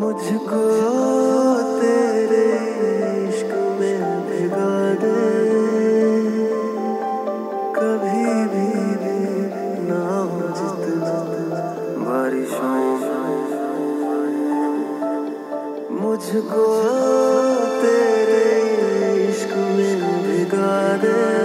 मुझको तेरे इश्क में भिगा दे। कभी भी ना हो जितना बारिशों मुझको तेरे इश्क में भिगा दे।